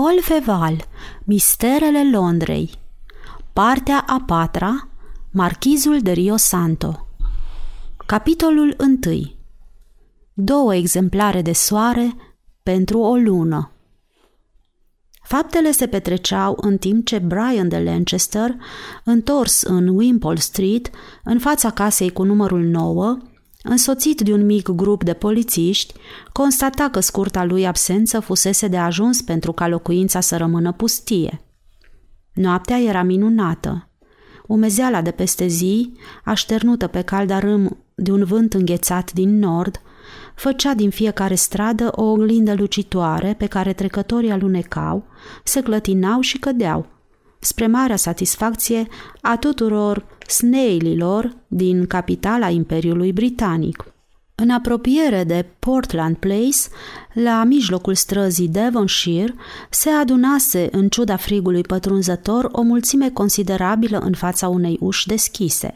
Paul Feval, Misterele Londrei Partea a patra Marchizul de Rio Santo. Capitolul 1 Două exemplare de soare pentru o lună. Faptele se petreceau în timp ce Brian de Lancaster, întors în Wimpole Street, în fața casei cu numărul 9, însoțit de un mic grup de polițiști, constata că scurta lui absență fusese de ajuns pentru ca locuința să rămână pustie. Noaptea era minunată. Umezeala de peste zi, așternută pe calda râm de un vânt înghețat din nord, făcea din fiecare stradă o oglindă lucitoare pe care trecătorii alunecau, se clătinau și cădeau, spre marea satisfacție a tuturor snaililor din capitala Imperiului Britanic. În apropiere de Portland Place, la mijlocul străzii Devonshire, se adunase, în ciuda frigului pătrunzător, o mulțime considerabilă în fața unei uși deschise.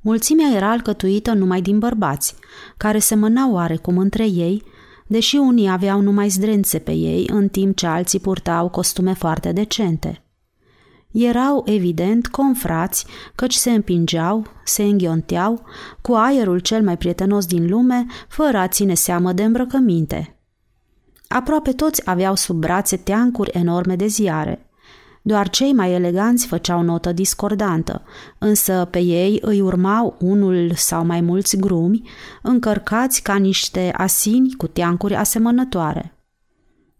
Mulțimea era alcătuită numai din bărbați, care semănau oarecum între ei, deși unii aveau numai zdrențe pe ei, în timp ce alții purtau costume foarte decente. Erau, evident, confrați, căci se împingeau, se înghionteau, cu aerul cel mai prietenos din lume, fără a ține seamă de îmbrăcăminte. Aproape toți aveau sub brațe teancuri enorme de ziare. Doar cei mai eleganți făceau notă discordantă, însă pe ei îi urmau unul sau mai mulți grumi, încărcați ca niște asini cu teancuri asemănătoare.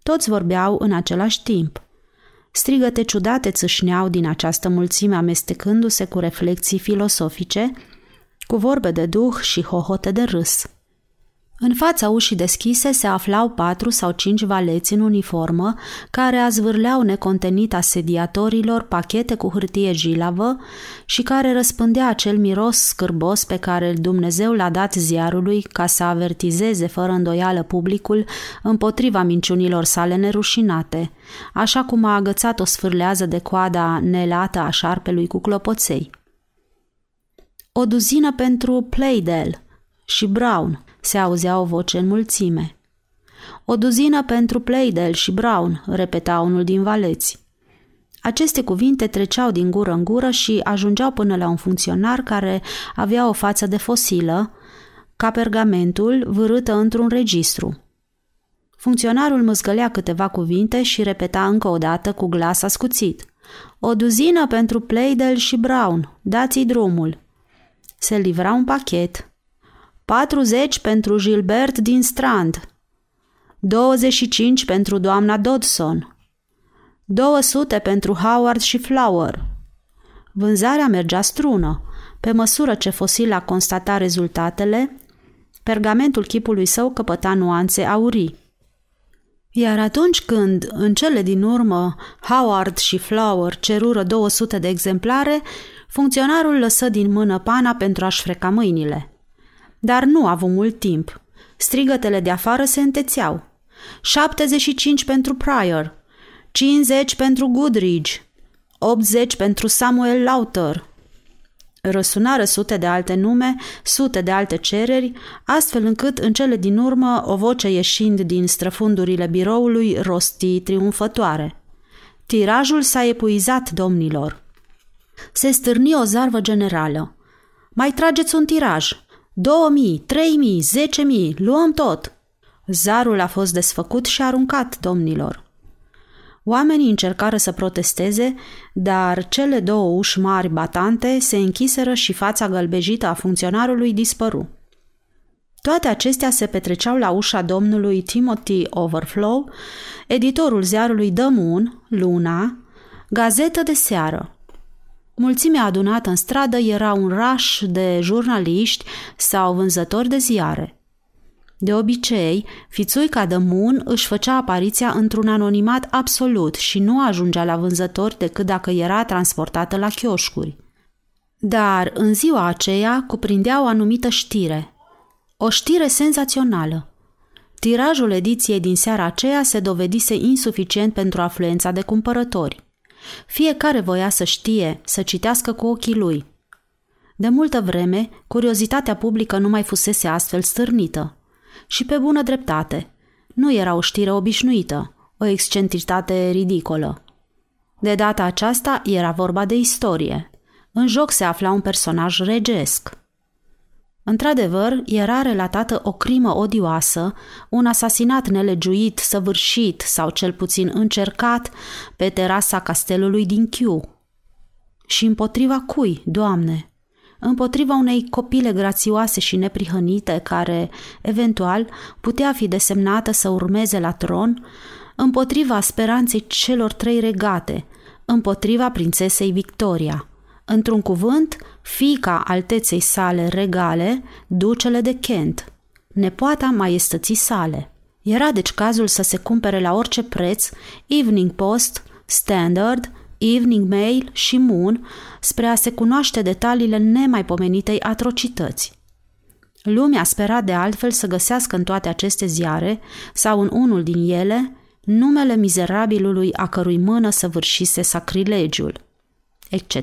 Toți vorbeau în același timp. Strigăte ciudate țâșneau din această mulțime amestecându-se cu reflexii filosofice, cu vorbe de duh și hohote de râs. În fața ușii deschise se aflau patru sau cinci valeți în uniformă care azvârleau necontenit asediatorilor pachete cu hârtie jilavă și care răspândea acel miros scârbos pe care Dumnezeu l-a dat ziarului ca să avertizeze fără îndoială publicul împotriva minciunilor sale nerușinate, așa cum a agățat o sfârlează de coada nelată a șarpelui cu clopoței. O duzină pentru Playdell și Brown – se auzea o voce în mulțime. O duzină pentru Playdell și Brown, repeta unul din valeți. Aceste cuvinte treceau din gură în gură și ajungeau până la un funcționar care avea o față de fosilă, ca pergamentul vârâtă într-un registru. Funcționarul măzgălea câteva cuvinte și repeta încă o dată cu glas ascuțit. O duzină pentru Playdell și Brown, dați-i drumul. Se livra un pachet. 40 pentru Gilbert din Strand, 25 pentru doamna Dodson, 200 pentru Howard și Flower. Vânzarea mergea strună. Pe măsură ce Fosila constata rezultatele, pergamentul chipului său căpăta nuanțe aurii. Iar atunci când, în cele din urmă, Howard și Flower cerură 200 de exemplare, funcționarul lăsă din mână pana pentru a-și freca mâinile – dar nu a avut mult timp. Strigătele de afară se întețeau. 75 pentru Pryor, 50 pentru Goodridge, 80 pentru Samuel Lauter. Răsunară sute de alte nume, sute de alte cereri, astfel încât în cele din urmă o voce ieșind din străfundurile biroului rosti triumfătoare. Tirajul s-a epuizat, domnilor. Se stârni o zarvă generală. Mai trageți un tiraj, 2000, 3000, 10000, luăm tot! Zarul a fost desfăcut și aruncat, domnilor. Oamenii încercară să protesteze, dar cele două uși mari batante se închiseră și fața gălbejită a funcționarului dispăru. Toate acestea se petreceau la ușa domnului Timothy Overflow, editorul ziarului The Moon, Luna, gazetă de seară. Mulțimea adunată în stradă era un raș de jurnaliști sau vânzători de ziare. De obicei, fițuica de Moon își făcea apariția într-un anonimat absolut și nu ajungea la vânzători decât dacă era transportată la chioșcuri. Dar în ziua aceea cuprindea o anumită știre. O știre senzațională. Tirajul ediției din seara aceea se dovedise insuficient pentru afluența de cumpărători. Fiecare voia să știe, să citească cu ochii lui. De multă vreme, curiozitatea publică nu mai fusese astfel stârnită. Și pe bună dreptate. Nu era o știre obișnuită, o excentritate ridicolă. De data aceasta era vorba de istorie. În joc se afla un personaj regesc. Într-adevăr, era relatată o crimă odioasă, un asasinat nelegiuit, săvârșit sau cel puțin încercat pe terasa castelului din Chiu. Și împotriva cui, Doamne? Împotriva unei copile grațioase și neprihănite care, eventual, putea fi desemnată să urmeze la tron, împotriva speranței celor trei regate, împotriva prințesei Victoria – într-un cuvânt, fica alteței sale regale, ducele de Kent, nepoata maiestății sale. Era deci cazul să se cumpere la orice preț Evening Post, Standard, Evening Mail și Moon spre a se cunoaște detaliile nemaipomenitei atrocități. Lumea spera de altfel să găsească în toate aceste ziare, sau în unul din ele, numele mizerabilului a cărui mână săvârșise sacrilegiul, etc.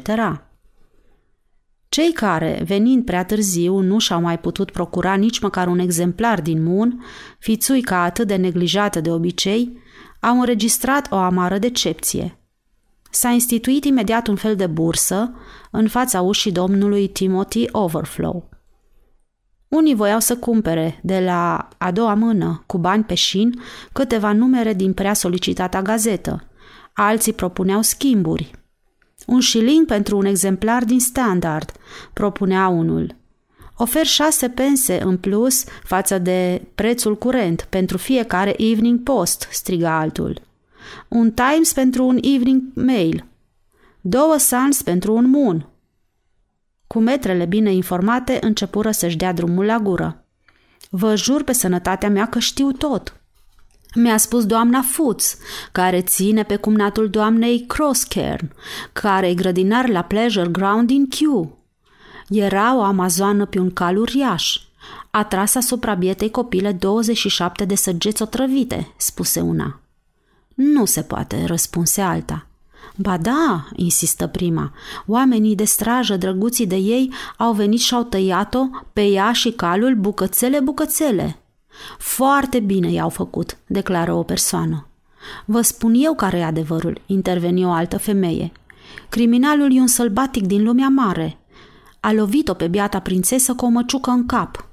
Cei care, venind prea târziu, nu și-au mai putut procura nici măcar un exemplar din Moon, fițuica atât de neglijată de obicei, au înregistrat o amară decepție. S-a instituit imediat un fel de bursă în fața ușii domnului Timothy Overflow. Unii voiau să cumpere de la a doua mână, cu bani pe șin, câteva numere din prea solicitata gazetă. Alții propuneau schimburi, un șiling pentru un exemplar din standard, propunea unul. Ofer șase pense în plus față de prețul curent pentru fiecare Evening Post, striga altul. Un Times pentru un Evening Mail. Două Suns pentru un Moon. Cu metrele bine informate începură să-și dea drumul la gură. Vă jur pe sănătatea mea că știu tot. Mi-a spus doamna Fuț, care ține pe cumnatul doamnei Crosscairn, care e grădinar la Pleasure Ground din Kew. Era o amazoană pe un cal uriaș. A tras asupra bietei copile 27 de săgeți otrăvite, spuse una. Nu se poate, răspunse alta. Ba da, insistă prima, oamenii de strajă drăguții de ei au venit și au tăiat-o pe ea și calul bucățele bucățele. Foarte bine i-au făcut, declară o persoană. Vă spun eu care e adevărul, interveni o altă femeie. Criminalul e un sălbatic din lumea mare. A lovit-o pe biata prințesă cu o măciucă în cap.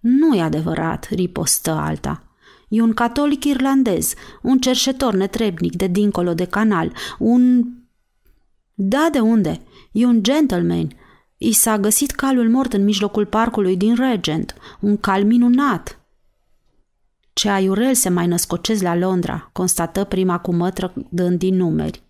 Nu e adevărat, ripostă alta. E un catolic irlandez, un cerșetor netrebnic de dincolo de canal, un... Da, de unde? E un gentleman. I s-a găsit calul mort în mijlocul parcului din Regent, un cal minunat. Ce aiurel se mai născocez la Londra, constată prima cu mătră dând din numeri.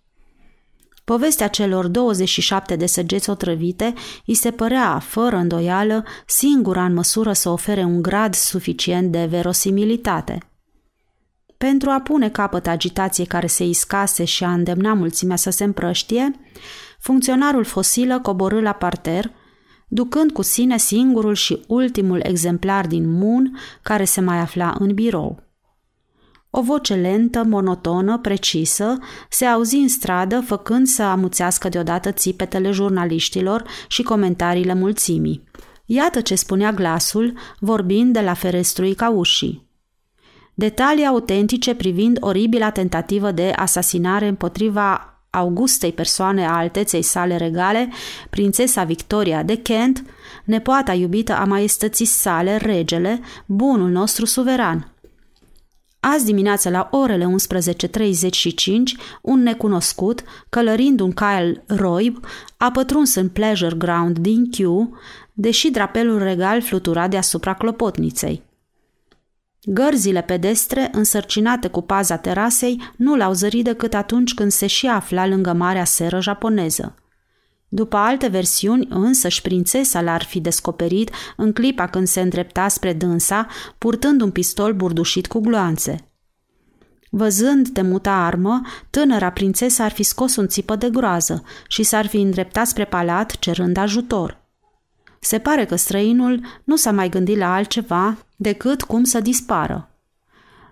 Povestea celor 27 de săgeți otrăvite îi se părea, fără îndoială, singura în măsură să ofere un grad suficient de verosimilitate. Pentru a pune capăt agitației care se iscase și a îndemna mulțimea să se împrăștie, funcționarul fosilă coborâ la parter – ducând cu sine singurul și ultimul exemplar din Moon care se mai afla în birou. O voce lentă, monotonă, precisă, se auzi în stradă, făcând să amuțească deodată țipetele jurnaliștilor și comentariile mulțimii. Iată ce spunea glasul, vorbind de la ferestruica ușii. Detalii autentice privind oribila tentativă de asasinare împotriva augustei persoane a alteței sale regale, prințesa Victoria de Kent, nepoata iubită a maestății sale, regele, bunul nostru suveran. Azi dimineață la orele 11.35, un necunoscut, călărind un Kyle Roib, a pătruns în pleasure ground din Kew, deși drapelul regal flutura deasupra clopotniței. Gărzile pedestre, însărcinate cu paza terasei, nu l-au zărit decât atunci când se și afla lângă marea seră japoneză. După alte versiuni, însăși prințesa l-ar fi descoperit în clipa când se îndrepta spre dânsa, purtând un pistol burdușit cu gloanțe. Văzând temuta armă, tânăra prințesă ar fi scos un țipă de groază și s-ar fi îndreptat spre palat cerând ajutor – se pare că străinul nu s-a mai gândit la altceva decât cum să dispară.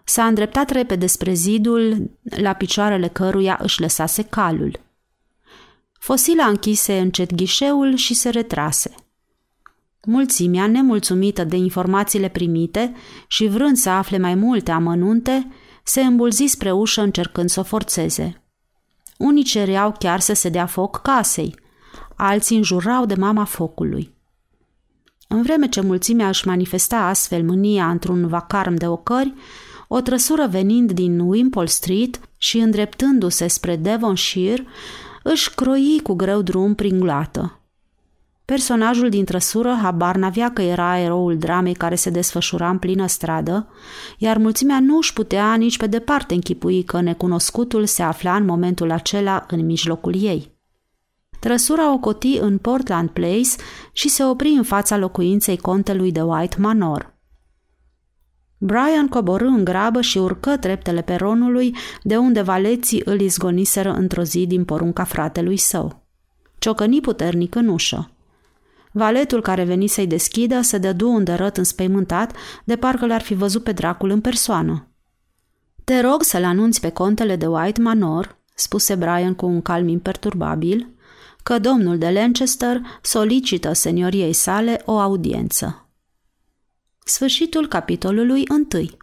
S-a îndreptat repede spre zidul la picioarele căruia își lăsase calul. Fosila închise încet ghișeul și se retrase. Mulțimea, nemulțumită de informațiile primite și vrând să afle mai multe amănunte, Se îmbulzi spre ușă încercând să o forțeze. Unii cereau chiar să se dea foc casei, alții înjurau de mama focului. În vreme ce mulțimea își manifesta astfel mânia într-un vacarm de ocări, o trăsură venind din Wimpole Street și îndreptându-se spre Devonshire, își croi cu greu drum prin glată. Personajul din trăsură habar n-avea că era eroul dramei care se desfășura în plină stradă, iar mulțimea nu își putea nici pe departe închipui că necunoscutul se afla în momentul acela în mijlocul ei. Trăsura o coti în Portland Place și se opri în fața locuinței contelui de White Manor. Brian coborâ în grabă și urcă treptele peronului, de unde valeții îl izgoniseră într-o zi din porunca fratelui său. Ciocăni puternic în ușă. Valetul care veni să-i deschidă se dădu un dărăt înspăimântat, de parcă l-ar fi văzut pe dracul în persoană. Te rog să-l anunți pe contele de White Manor, spuse Brian cu un calm imperturbabil, că domnul de Lancaster solicită senioriei sale o audiență. Sfârșitul capitolului întâi